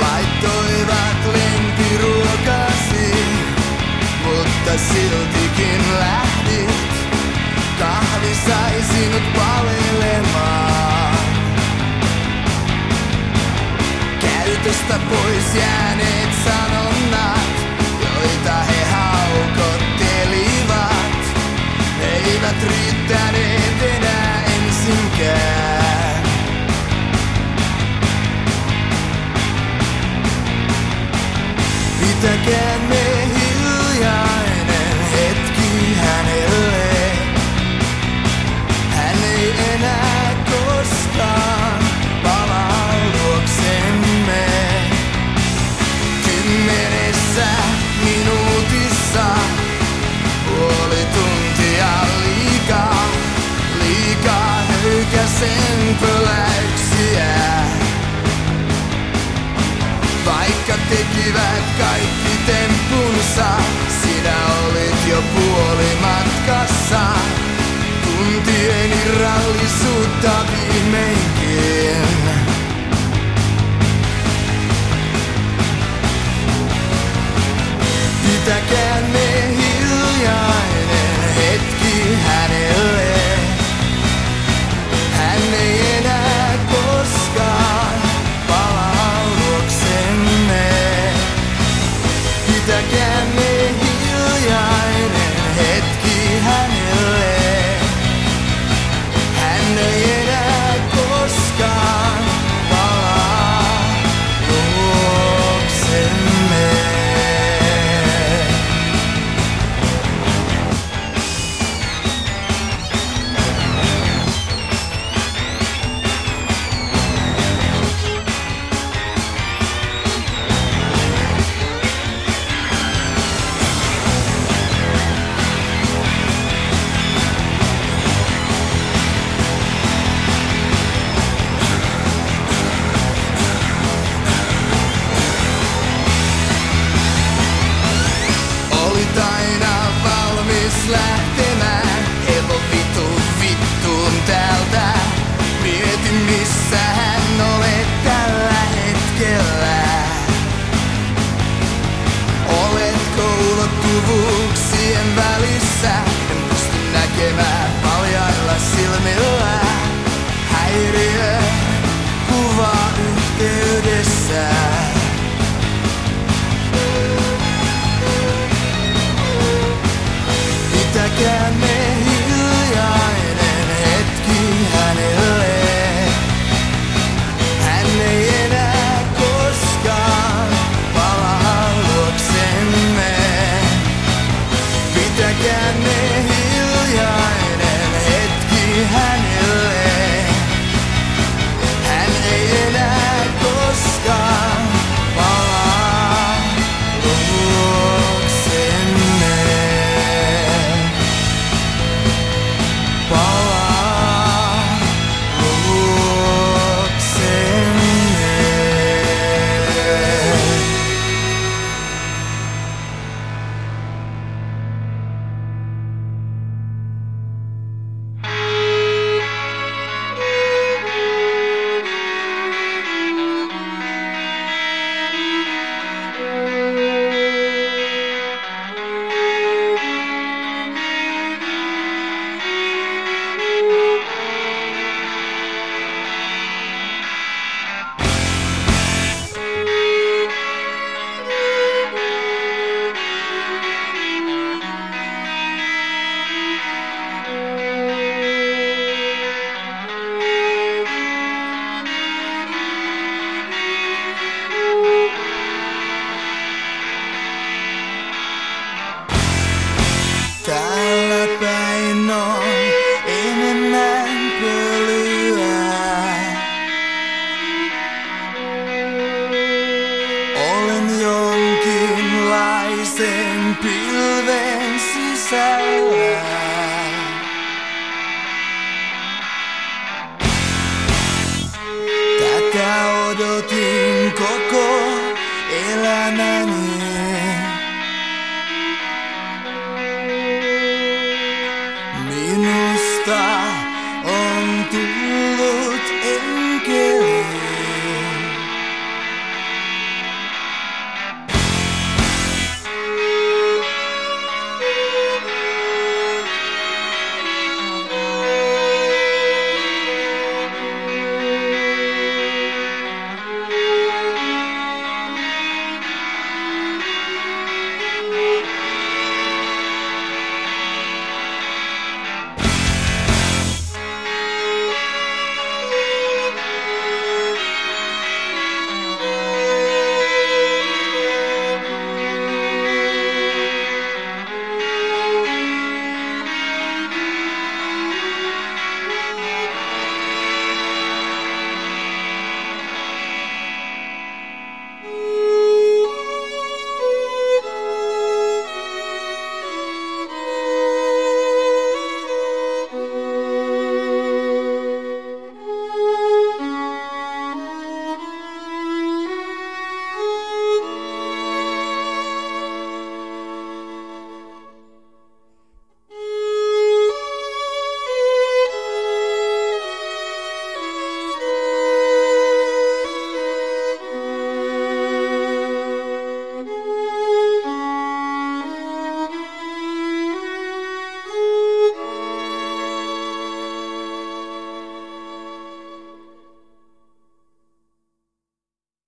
Laittoivat lentiruokasi, mutta siltikin lähdit. Kahvi sai sinut palelemaan. Käytöstä pois jääneet tekivät kaikki tempunsa. Sinä olit jo puoli matkassa, tuntieni rallisuutta viimein lo tinco co el anani me